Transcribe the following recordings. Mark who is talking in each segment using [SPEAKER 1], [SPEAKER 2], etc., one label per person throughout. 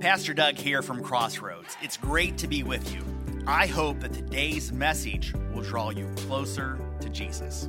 [SPEAKER 1] Pastor Doug here from Crossroads. It's great to be with you. I hope that today's message will draw you closer to Jesus.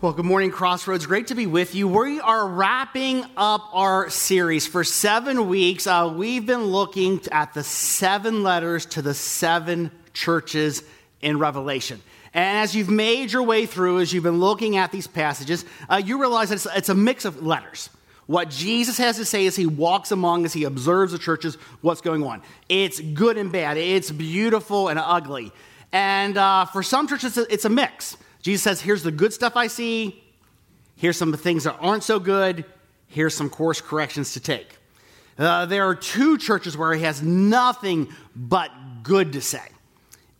[SPEAKER 1] Well, good morning, Crossroads. Great to be with you. We are wrapping up our series. For seven weeks, uh, we've been looking at the seven letters to the seven churches in Revelation. And as you've made your way through, as you've been looking at these passages, uh, you realize that it's, it's a mix of letters. What Jesus has to say as he walks among us, he observes the churches, what's going on. It's good and bad, it's beautiful and ugly. And uh, for some churches, it's a mix. Jesus says, Here's the good stuff I see, here's some things that aren't so good, here's some course corrections to take. Uh, there are two churches where he has nothing but good to say.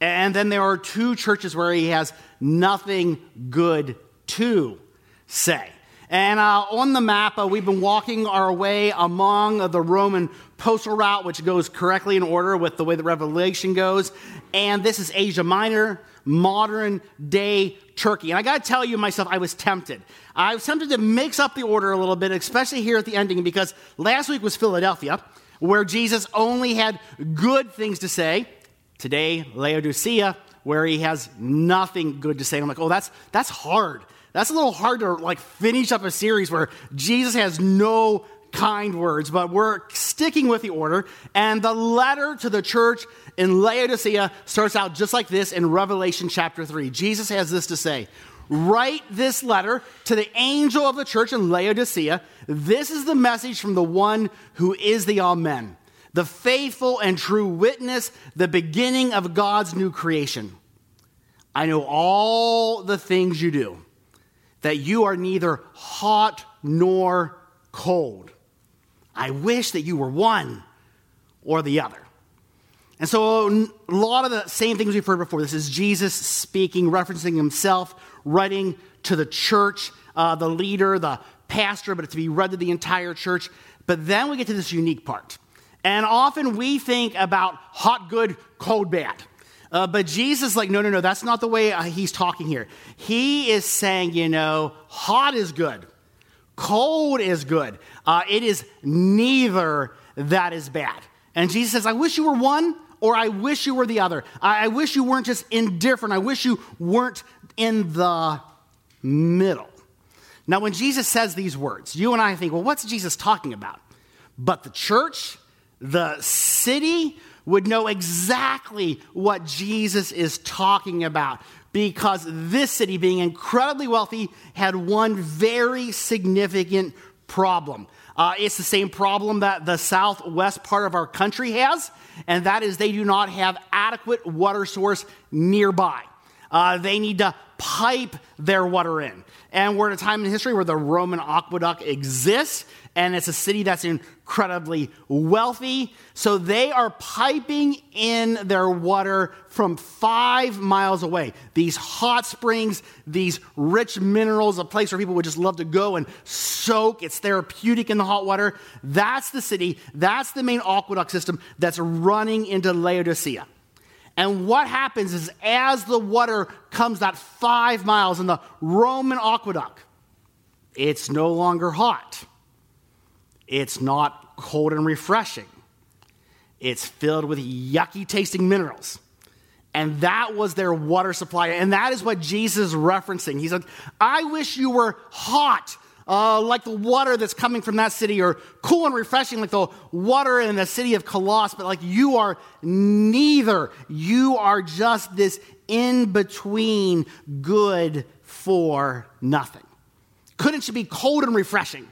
[SPEAKER 1] And then there are two churches where he has nothing good to say. And uh, on the map, uh, we've been walking our way among the Roman postal route, which goes correctly in order with the way the Revelation goes. And this is Asia Minor, modern day Turkey. And I got to tell you myself, I was tempted. I was tempted to mix up the order a little bit, especially here at the ending, because last week was Philadelphia, where Jesus only had good things to say. Today, Laodicea, where he has nothing good to say. I'm like, oh, that's, that's hard. That's a little hard to like finish up a series where Jesus has no kind words, but we're sticking with the order. And the letter to the church in Laodicea starts out just like this in Revelation chapter 3. Jesus has this to say Write this letter to the angel of the church in Laodicea. This is the message from the one who is the Amen the faithful and true witness, the beginning of God's new creation. I know all the things you do, that you are neither hot nor cold. I wish that you were one or the other. And so, a lot of the same things we've heard before. This is Jesus speaking, referencing himself, writing to the church, uh, the leader, the pastor, but it's to be read to the entire church. But then we get to this unique part. And often we think about hot good, cold bad. Uh, but Jesus, like, no, no, no, that's not the way uh, he's talking here. He is saying, you know, hot is good, cold is good. Uh, it is neither that is bad. And Jesus says, I wish you were one or I wish you were the other. I, I wish you weren't just indifferent. I wish you weren't in the middle. Now, when Jesus says these words, you and I think, well, what's Jesus talking about? But the church, the city would know exactly what Jesus is talking about because this city, being incredibly wealthy, had one very significant problem. Uh, it's the same problem that the southwest part of our country has, and that is they do not have adequate water source nearby. Uh, they need to pipe their water in. And we're at a time in history where the Roman aqueduct exists, and it's a city that's incredibly wealthy. So they are piping in their water from five miles away. These hot springs, these rich minerals, a place where people would just love to go and soak. It's therapeutic in the hot water. That's the city, that's the main aqueduct system that's running into Laodicea. And what happens is, as the water comes that five miles in the Roman aqueduct, it's no longer hot it's not cold and refreshing. It's filled with yucky tasting minerals. And that was their water supply. And that is what Jesus is referencing. He said, I wish you were hot, uh, like the water that's coming from that city, or cool and refreshing, like the water in the city of Colossae, but like you are neither. You are just this in between good for nothing. Couldn't you be cold and refreshing?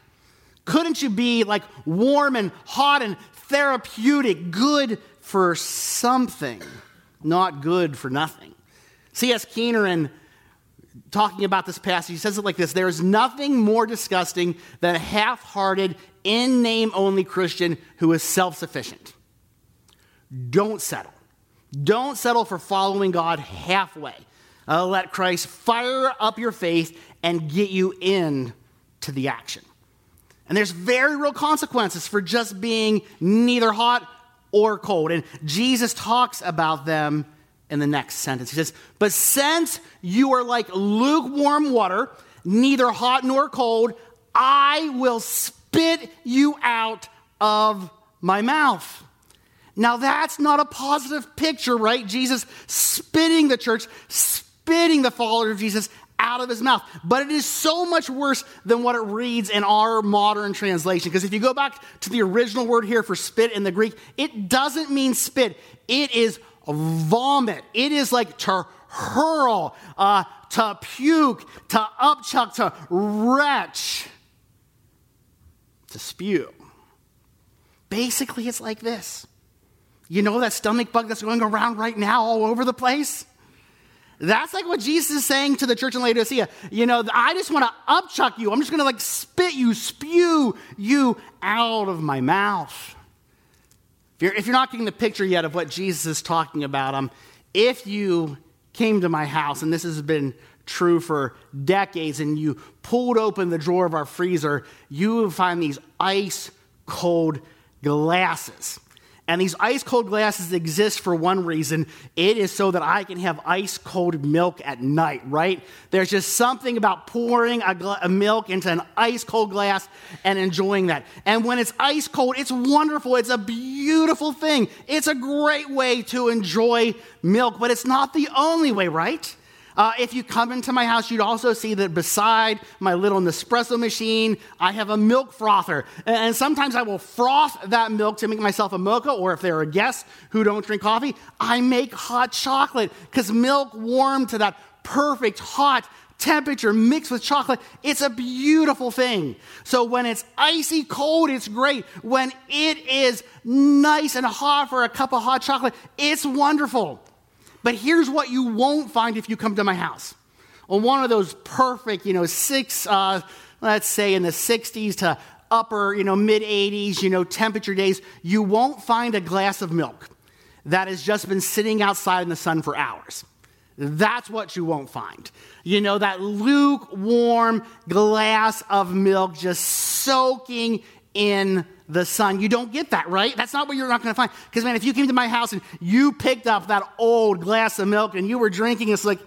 [SPEAKER 1] Couldn't you be like warm and hot and therapeutic, good for something, not good for nothing? C.S. Keener, in talking about this passage, he says it like this There is nothing more disgusting than a half hearted, in name only Christian who is self sufficient. Don't settle. Don't settle for following God halfway. Uh, let Christ fire up your faith and get you in to the action. And there's very real consequences for just being neither hot or cold. And Jesus talks about them in the next sentence. He says, But since you are like lukewarm water, neither hot nor cold, I will spit you out of my mouth. Now, that's not a positive picture, right? Jesus spitting the church, spitting the followers of Jesus out of his mouth. But it is so much worse than what it reads in our modern translation. Because if you go back to the original word here for spit in the Greek, it doesn't mean spit, it is vomit. It is like to hurl, uh, to puke, to upchuck, to retch, to spew. Basically, it's like this. You know that stomach bug that's going around right now all over the place? That's like what Jesus is saying to the church in Laodicea. You know, I just want to upchuck you. I'm just going to like spit you, spew you out of my mouth. If you're, if you're not getting the picture yet of what Jesus is talking about, um, if you came to my house, and this has been true for decades, and you pulled open the drawer of our freezer, you would find these ice cold glasses. And these ice cold glasses exist for one reason. It is so that I can have ice cold milk at night, right? There's just something about pouring a, gla- a, milk into an ice cold glass and enjoying that. And when it's ice cold, it's wonderful. It's a beautiful thing. It's a great way to enjoy milk, but it's not the only way, right? Uh, if you come into my house, you'd also see that beside my little Nespresso machine, I have a milk frother. And sometimes I will froth that milk to make myself a mocha, or if there are guests who don't drink coffee, I make hot chocolate because milk warmed to that perfect hot temperature mixed with chocolate. It's a beautiful thing. So when it's icy cold, it's great. When it is nice and hot for a cup of hot chocolate, it's wonderful. But here's what you won't find if you come to my house. On one of those perfect, you know, six, uh, let's say in the 60s to upper, you know, mid 80s, you know, temperature days, you won't find a glass of milk that has just been sitting outside in the sun for hours. That's what you won't find. You know, that lukewarm glass of milk just soaking in the sun. You don't get that, right? That's not what you're not going to find. Because, man, if you came to my house and you picked up that old glass of milk and you were drinking, it's like,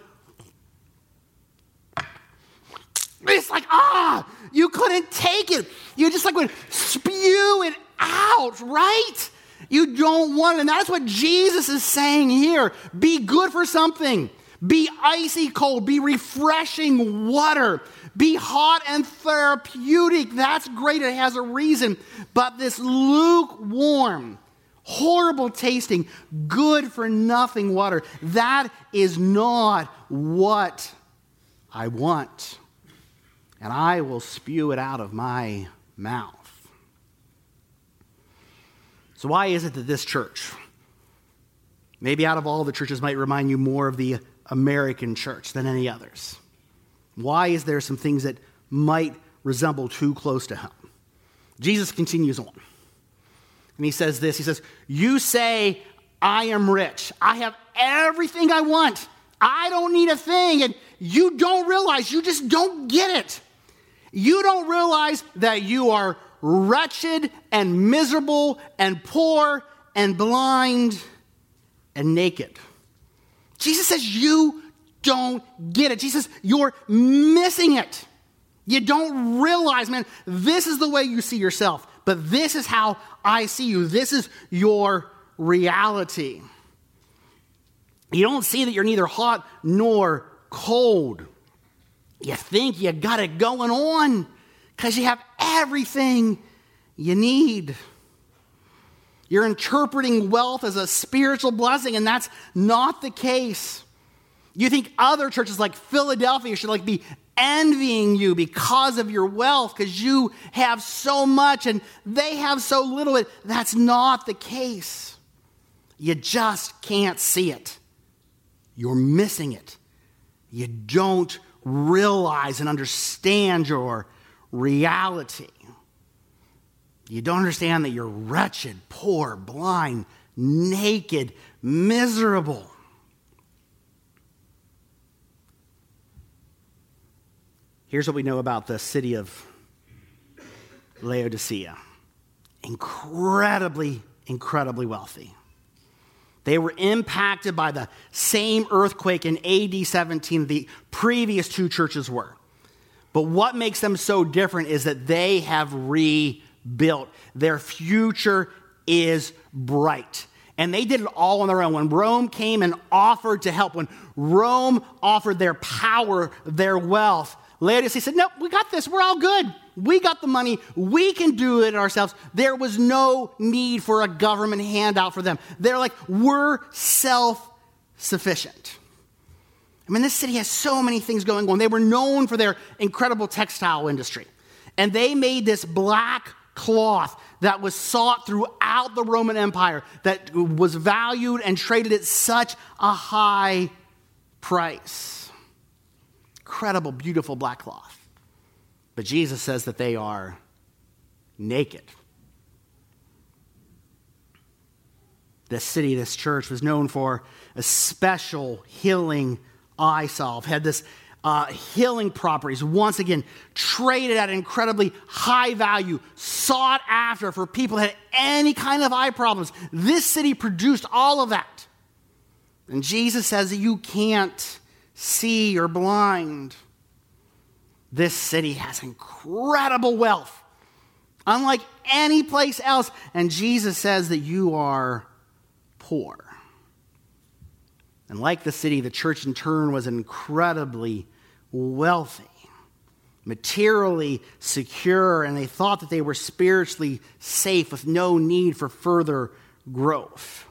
[SPEAKER 1] it's like, ah, you couldn't take it. You just like would spew it out, right? You don't want it. And that's what Jesus is saying here. Be good for something. Be icy cold. Be refreshing water. Be hot and therapeutic. That's great. It has a reason. But this lukewarm, horrible tasting, good for nothing water, that is not what I want. And I will spew it out of my mouth. So, why is it that this church, maybe out of all the churches, might remind you more of the American church than any others? Why is there some things that might resemble too close to home? Jesus continues on. And he says this He says, You say, I am rich. I have everything I want. I don't need a thing. And you don't realize, you just don't get it. You don't realize that you are wretched and miserable and poor and blind and naked. Jesus says, You don't get it. Jesus, you're missing it. You don't realize, man, this is the way you see yourself, but this is how I see you. This is your reality. You don't see that you're neither hot nor cold. You think you got it going on because you have everything you need. You're interpreting wealth as a spiritual blessing, and that's not the case. You think other churches like Philadelphia should like be envying you because of your wealth because you have so much and they have so little. That's not the case. You just can't see it. You're missing it. You don't realize and understand your reality. You don't understand that you're wretched, poor, blind, naked, miserable. Here's what we know about the city of Laodicea incredibly, incredibly wealthy. They were impacted by the same earthquake in AD 17 the previous two churches were. But what makes them so different is that they have rebuilt. Their future is bright. And they did it all on their own. When Rome came and offered to help, when Rome offered their power, their wealth, Laodicea said, Nope, we got this. We're all good. We got the money. We can do it ourselves. There was no need for a government handout for them. They're like, We're self sufficient. I mean, this city has so many things going on. They were known for their incredible textile industry. And they made this black cloth that was sought throughout the Roman Empire, that was valued and traded at such a high price. Incredible, beautiful black cloth. But Jesus says that they are naked. This city, this church, was known for a special healing eye salve, had this uh, healing properties, once again, traded at an incredibly high value, sought after for people that had any kind of eye problems. This city produced all of that. And Jesus says that you can't see or blind. This city has incredible wealth, unlike any place else. And Jesus says that you are poor. And like the city, the church in turn was incredibly wealthy, materially secure, and they thought that they were spiritually safe with no need for further growth.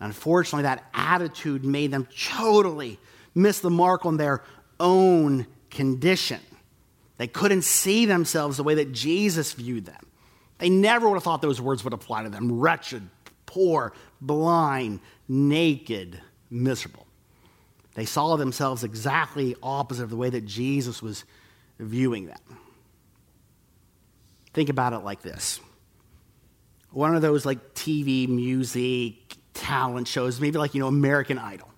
[SPEAKER 1] Unfortunately, that attitude made them totally miss the mark on their own condition. They couldn't see themselves the way that Jesus viewed them. They never would have thought those words would apply to them wretched, poor, blind, naked, miserable. They saw themselves exactly opposite of the way that Jesus was viewing them. Think about it like this one of those like TV, music, talent shows, maybe like, you know, American Idol.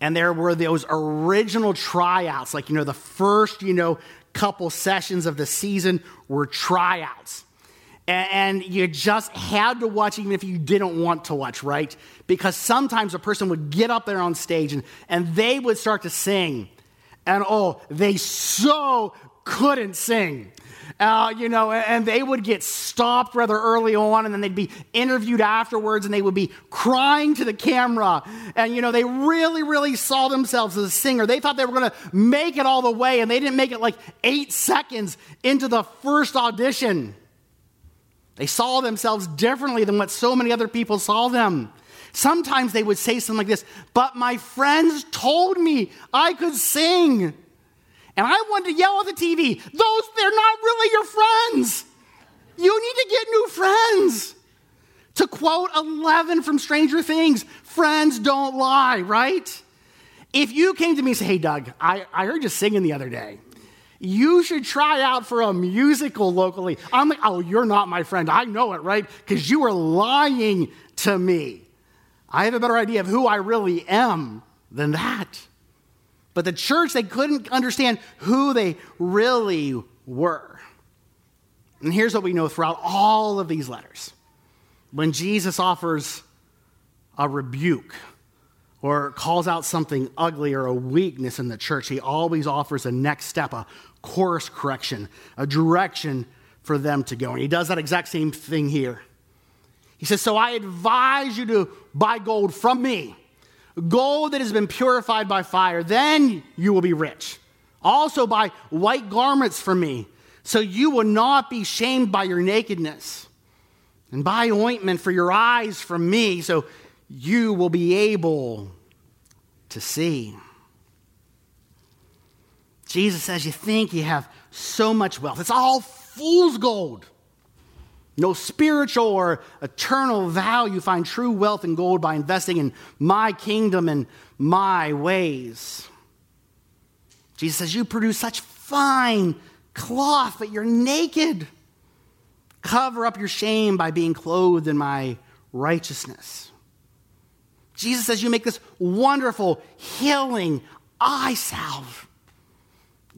[SPEAKER 1] And there were those original tryouts, like, you know, the first, you know, couple sessions of the season were tryouts and you just had to watch even if you didn't want to watch, right? Because sometimes a person would get up there on stage and, and they would start to sing. And oh, they so couldn't sing. Uh, you know, and they would get stopped rather early on, and then they'd be interviewed afterwards, and they would be crying to the camera. And, you know, they really, really saw themselves as a singer. They thought they were going to make it all the way, and they didn't make it like eight seconds into the first audition. They saw themselves differently than what so many other people saw them. Sometimes they would say something like this, but my friends told me I could sing. And I wanted to yell at the TV, those, they're not really your friends. You need to get new friends. To quote 11 from Stranger Things, friends don't lie, right? If you came to me and said, hey, Doug, I, I heard you singing the other day you should try out for a musical locally. I'm like, oh, you're not my friend. I know it, right? Because you are lying to me. I have a better idea of who I really am than that. But the church, they couldn't understand who they really were. And here's what we know throughout all of these letters when Jesus offers a rebuke, or calls out something ugly or a weakness in the church, he always offers a next step, a course correction, a direction for them to go. And he does that exact same thing here. He says, So I advise you to buy gold from me, gold that has been purified by fire, then you will be rich. Also buy white garments for me, so you will not be shamed by your nakedness. And buy ointment for your eyes from me, so you will be able to see. Jesus says, You think you have so much wealth. It's all fool's gold. No spiritual or eternal value. Find true wealth and gold by investing in my kingdom and my ways. Jesus says, You produce such fine cloth, but you're naked. Cover up your shame by being clothed in my righteousness. Jesus says, You make this wonderful, healing eye salve.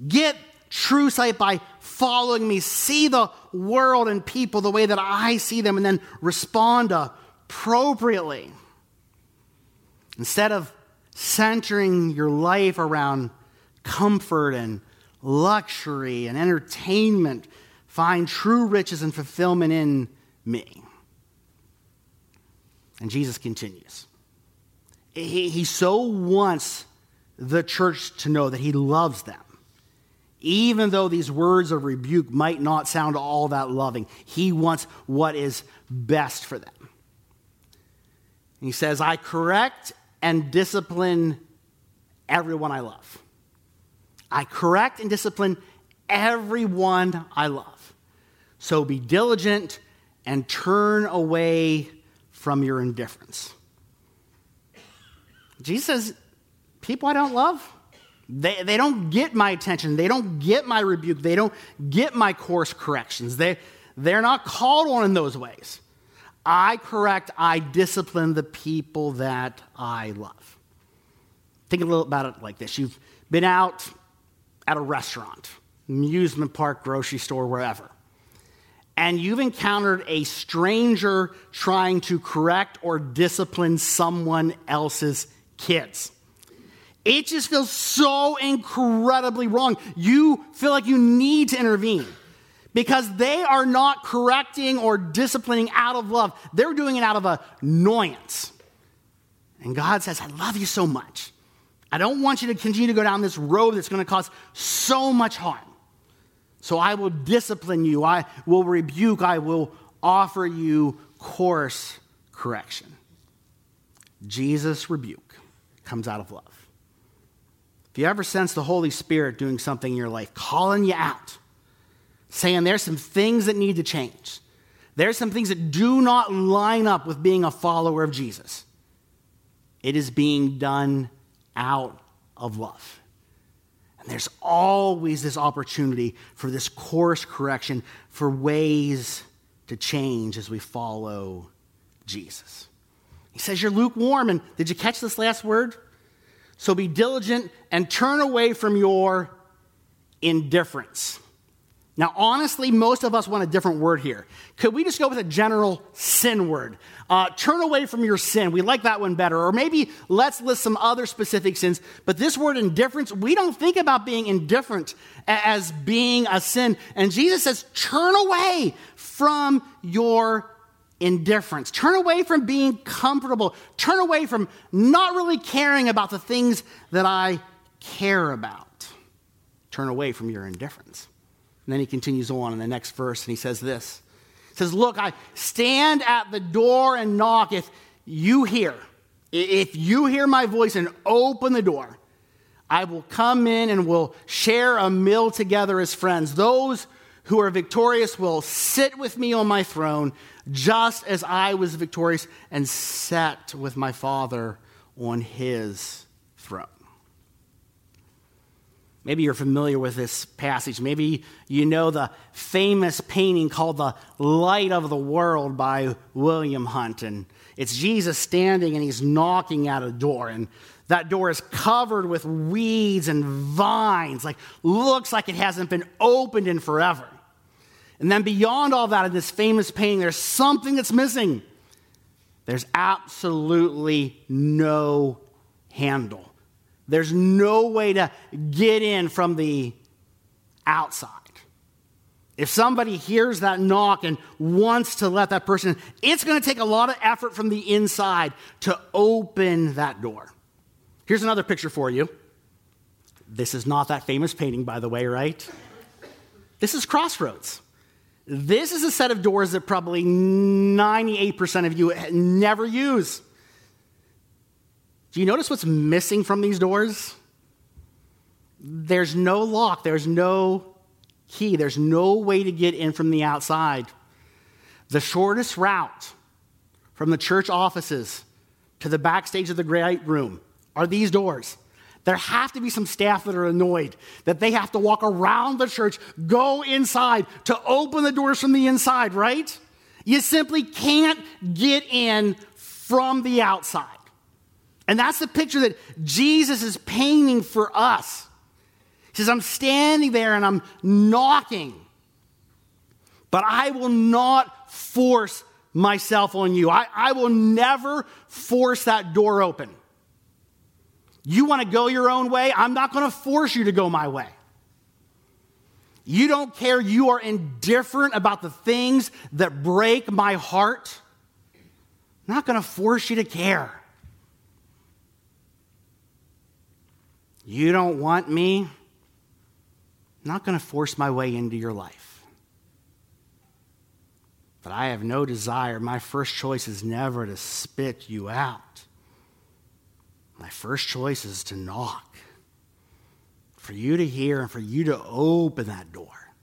[SPEAKER 1] Get true sight by following me. See the world and people the way that I see them, and then respond appropriately. Instead of centering your life around comfort and luxury and entertainment find true riches and fulfillment in me. And Jesus continues. He, he so wants the church to know that he loves them. Even though these words of rebuke might not sound all that loving, he wants what is best for them. He says, I correct and discipline everyone I love. I correct and discipline everyone I love. So be diligent and turn away from your indifference. Jesus says, People I don't love, they, they don't get my attention. They don't get my rebuke. They don't get my course corrections. They, they're not called on in those ways. I correct, I discipline the people that I love. Think a little about it like this. You've been out at a restaurant, amusement park, grocery store, wherever, and you've encountered a stranger trying to correct or discipline someone else's kids. It just feels so incredibly wrong. You feel like you need to intervene because they are not correcting or disciplining out of love. They're doing it out of annoyance. And God says, I love you so much. I don't want you to continue to go down this road that's going to cause so much harm. So I will discipline you, I will rebuke, I will offer you course correction. Jesus' rebuke comes out of love. If you ever sense the Holy Spirit doing something in your life, calling you out, saying there's some things that need to change, there's some things that do not line up with being a follower of Jesus, it is being done out of love. And there's always this opportunity for this course correction, for ways to change as we follow Jesus. He says, You're lukewarm. And did you catch this last word? So be diligent and turn away from your indifference. Now, honestly, most of us want a different word here. Could we just go with a general sin word? Uh, turn away from your sin. We like that one better. Or maybe let's list some other specific sins. But this word indifference, we don't think about being indifferent as being a sin. And Jesus says, turn away from your indifference. Turn away from being comfortable. Turn away from not really caring about the things that I care about. Turn away from your indifference. And then he continues on in the next verse and he says this. He says, Look, I stand at the door and knock. If you hear, if you hear my voice and open the door, I will come in and we'll share a meal together as friends. Those who are victorious will sit with me on my throne, just as I was victorious and sat with my Father on his throne. Maybe you're familiar with this passage. Maybe you know the famous painting called The Light of the World by William Hunt. And it's Jesus standing and he's knocking at a door. And that door is covered with weeds and vines, like looks like it hasn't been opened in forever. And then beyond all that, in this famous painting, there's something that's missing. There's absolutely no handle. There's no way to get in from the outside. If somebody hears that knock and wants to let that person in, it's going to take a lot of effort from the inside to open that door. Here's another picture for you. This is not that famous painting, by the way, right? This is Crossroads. This is a set of doors that probably 98% of you never use. Do you notice what's missing from these doors? There's no lock, there's no key, there's no way to get in from the outside. The shortest route from the church offices to the backstage of the great room are these doors. There have to be some staff that are annoyed that they have to walk around the church, go inside to open the doors from the inside, right? You simply can't get in from the outside. And that's the picture that Jesus is painting for us. He says, I'm standing there and I'm knocking, but I will not force myself on you. I, I will never force that door open. You want to go your own way? I'm not going to force you to go my way. You don't care. You are indifferent about the things that break my heart. I'm not going to force you to care. You don't want me. I'm not going to force my way into your life. But I have no desire. My first choice is never to spit you out. My first choice is to knock for you to hear and for you to open that door.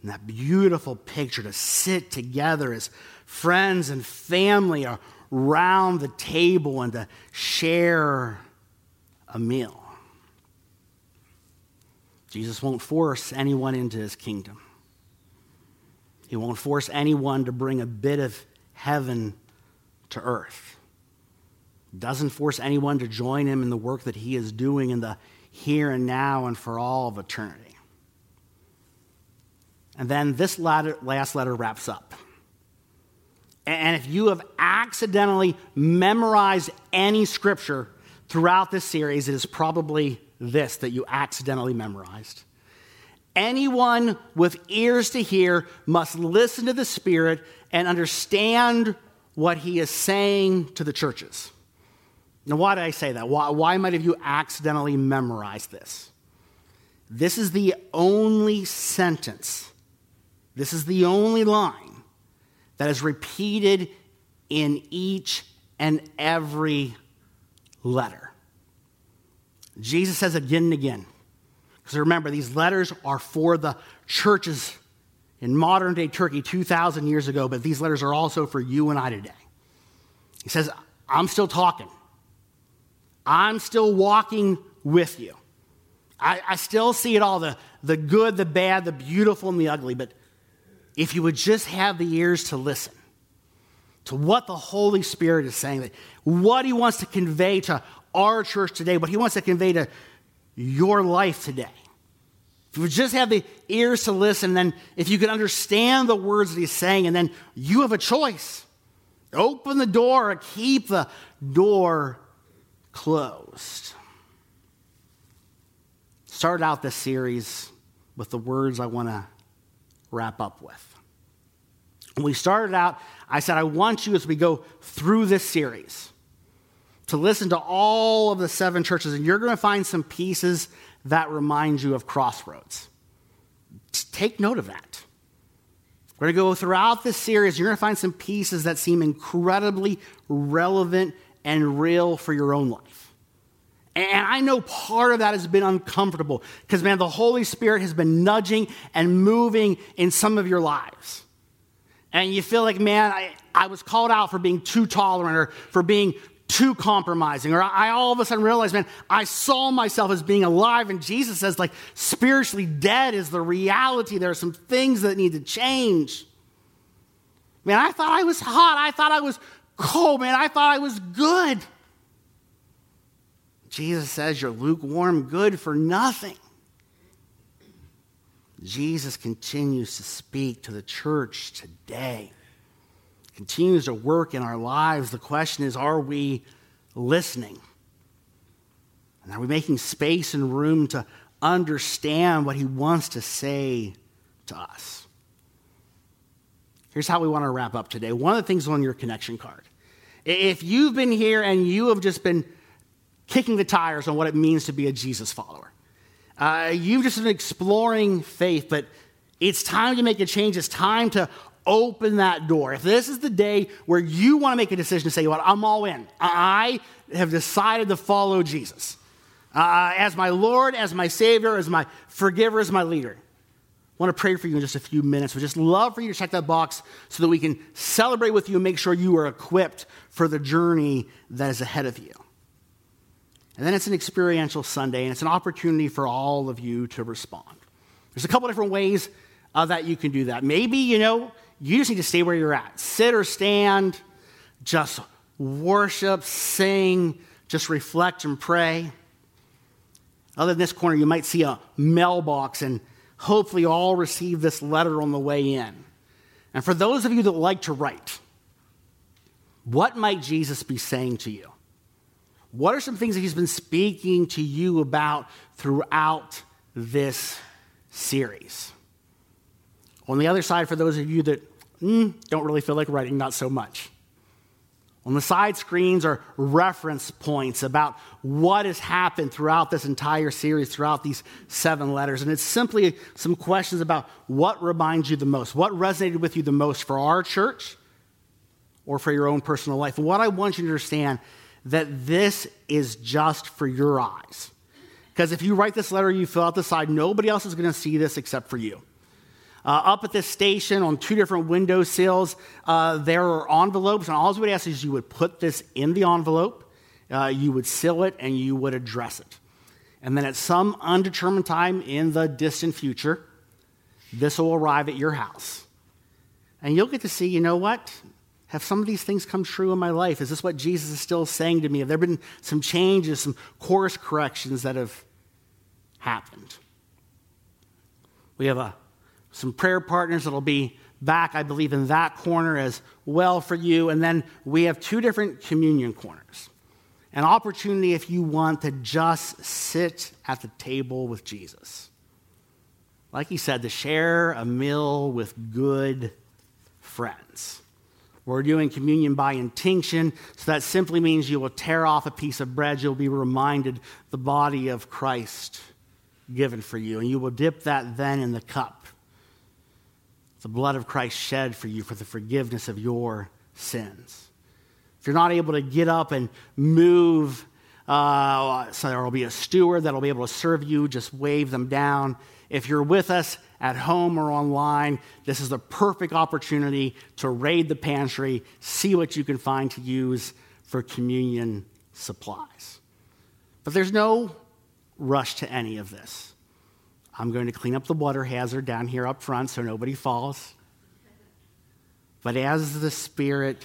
[SPEAKER 1] And that beautiful picture to sit together as friends and family around the table and to share a meal. Jesus won't force anyone into his kingdom. He won't force anyone to bring a bit of heaven to earth. Doesn't force anyone to join him in the work that he is doing in the here and now and for all of eternity. And then this last letter wraps up. And if you have accidentally memorized any scripture throughout this series, it is probably this that you accidentally memorized. Anyone with ears to hear must listen to the Spirit and understand what he is saying to the churches. Now, why did I say that? Why, why might have you accidentally memorized this? This is the only sentence, this is the only line that is repeated in each and every letter. Jesus says again and again, because remember, these letters are for the churches in modern day Turkey 2,000 years ago, but these letters are also for you and I today. He says, I'm still talking. I'm still walking with you. I, I still see it all the, the good, the bad, the beautiful, and the ugly. But if you would just have the ears to listen to what the Holy Spirit is saying, that what He wants to convey to our church today, what He wants to convey to your life today. If you would just have the ears to listen, then if you could understand the words that He's saying, and then you have a choice. Open the door or keep the door closed. Started out this series with the words I want to wrap up with. When we started out, I said, I want you as we go through this series to listen to all of the seven churches, and you're going to find some pieces that remind you of Crossroads. Take note of that. We're going to go throughout this series, you're going to find some pieces that seem incredibly relevant and real for your own life. And I know part of that has been uncomfortable because, man, the Holy Spirit has been nudging and moving in some of your lives. And you feel like, man, I, I was called out for being too tolerant or for being too compromising. Or I all of a sudden realized, man, I saw myself as being alive. And Jesus says, like, spiritually dead is the reality. There are some things that need to change. Man, I thought I was hot. I thought I was cold, man. I thought I was good. Jesus says you're lukewarm, good for nothing. Jesus continues to speak to the church today, continues to work in our lives. The question is are we listening? And are we making space and room to understand what he wants to say to us? Here's how we want to wrap up today. One of the things on your connection card. If you've been here and you have just been kicking the tires on what it means to be a Jesus follower, uh, you've just been exploring faith, but it's time to make a change. It's time to open that door. If this is the day where you want to make a decision to say, what, I'm all in. I have decided to follow Jesus uh, as my Lord, as my Savior, as my forgiver, as my leader. Want to pray for you in just a few minutes. We just love for you to check that box so that we can celebrate with you and make sure you are equipped for the journey that is ahead of you. And then it's an experiential Sunday, and it's an opportunity for all of you to respond. There's a couple different ways uh, that you can do that. Maybe, you know, you just need to stay where you're at. Sit or stand, just worship, sing, just reflect and pray. Other than this corner, you might see a mailbox, and hopefully all receive this letter on the way in. And for those of you that like to write, what might Jesus be saying to you? What are some things that he's been speaking to you about throughout this series? On the other side, for those of you that mm, don't really feel like writing, not so much. On the side screens are reference points about what has happened throughout this entire series, throughout these seven letters. And it's simply some questions about what reminds you the most, what resonated with you the most for our church or for your own personal life. What I want you to understand that this is just for your eyes. Because if you write this letter, you fill out the side, nobody else is going to see this except for you. Uh, up at this station on two different window sills, uh, there are envelopes, and all we would ask is you would put this in the envelope, uh, you would seal it, and you would address it. And then at some undetermined time in the distant future, this will arrive at your house. And you'll get to see, you know what? Have some of these things come true in my life? Is this what Jesus is still saying to me? Have there been some changes, some course corrections that have happened? We have a some prayer partners that'll be back, I believe, in that corner as well for you. And then we have two different communion corners. An opportunity if you want to just sit at the table with Jesus. Like he said, to share a meal with good friends. We're doing communion by intinction, so that simply means you will tear off a piece of bread. You'll be reminded the body of Christ given for you, and you will dip that then in the cup the blood of Christ shed for you for the forgiveness of your sins. If you're not able to get up and move, uh, so there will be a steward that will be able to serve you, just wave them down. If you're with us at home or online, this is the perfect opportunity to raid the pantry, see what you can find to use for communion supplies. But there's no rush to any of this. I'm going to clean up the water hazard down here up front so nobody falls. But as the Spirit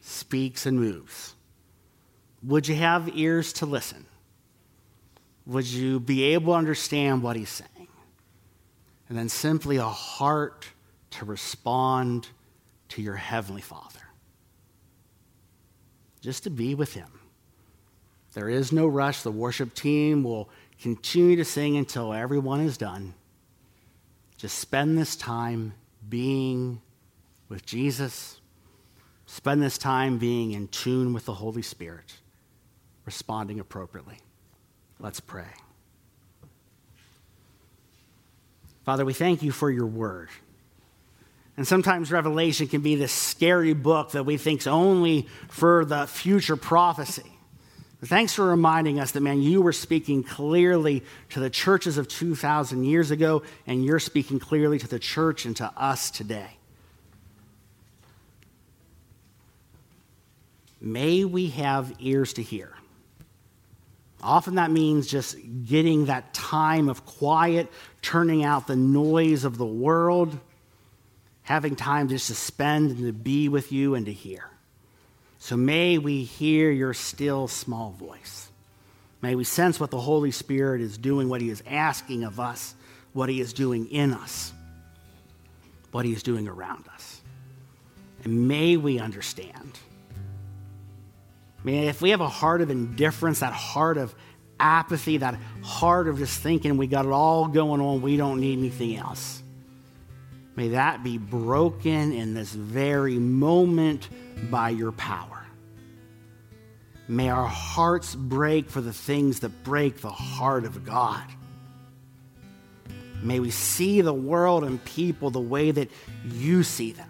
[SPEAKER 1] speaks and moves, would you have ears to listen? Would you be able to understand what he's saying? And then simply a heart to respond to your Heavenly Father. Just to be with him. There is no rush. The worship team will Continue to sing until everyone is done. Just spend this time being with Jesus. Spend this time being in tune with the Holy Spirit, responding appropriately. Let's pray. Father, we thank you for your word. And sometimes Revelation can be this scary book that we think's only for the future prophecy. Thanks for reminding us that, man, you were speaking clearly to the churches of 2,000 years ago, and you're speaking clearly to the church and to us today. May we have ears to hear. Often that means just getting that time of quiet, turning out the noise of the world, having time just to spend and to be with you and to hear. So may we hear your still small voice. May we sense what the Holy Spirit is doing, what He is asking of us, what He is doing in us, what He is doing around us. And may we understand. May if we have a heart of indifference, that heart of apathy, that heart of just thinking we got it all going on, we don't need anything else. May that be broken in this very moment by your power. May our hearts break for the things that break the heart of God. May we see the world and people the way that you see them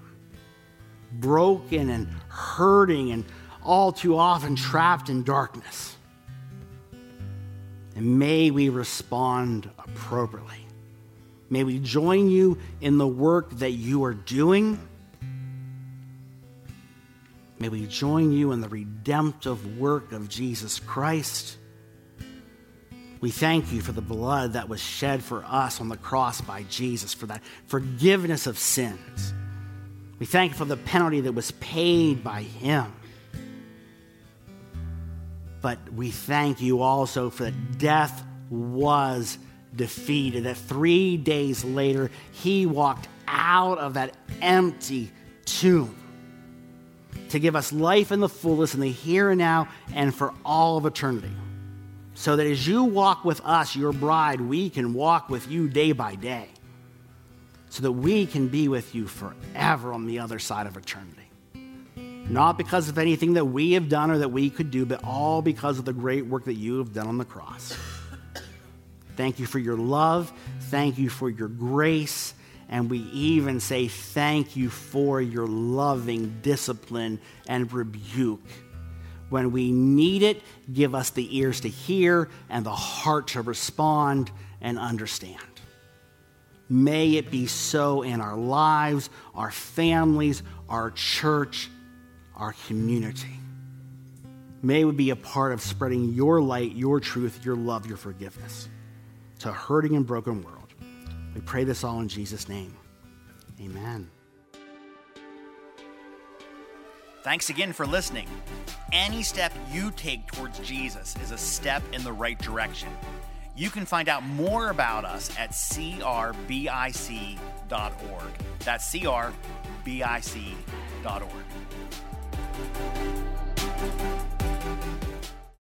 [SPEAKER 1] broken and hurting and all too often trapped in darkness. And may we respond appropriately. May we join you in the work that you are doing May we join you in the redemptive work of Jesus Christ. We thank you for the blood that was shed for us on the cross by Jesus, for that forgiveness of sins. We thank you for the penalty that was paid by him. But we thank you also for that death was defeated, that three days later, he walked out of that empty tomb to give us life in the fullest in the here and now and for all of eternity. So that as you walk with us, your bride, we can walk with you day by day. so that we can be with you forever on the other side of eternity. Not because of anything that we have done or that we could do, but all because of the great work that you have done on the cross. Thank you for your love. Thank you for your grace. And we even say thank you for your loving discipline and rebuke. When we need it, give us the ears to hear and the heart to respond and understand. May it be so in our lives, our families, our church, our community. May we be a part of spreading your light, your truth, your love, your forgiveness to a hurting and broken world. We pray this all in Jesus' name. Amen.
[SPEAKER 2] Thanks again for listening. Any step you take towards Jesus is a step in the right direction. You can find out more about us at crbic.org. That's crbic.org.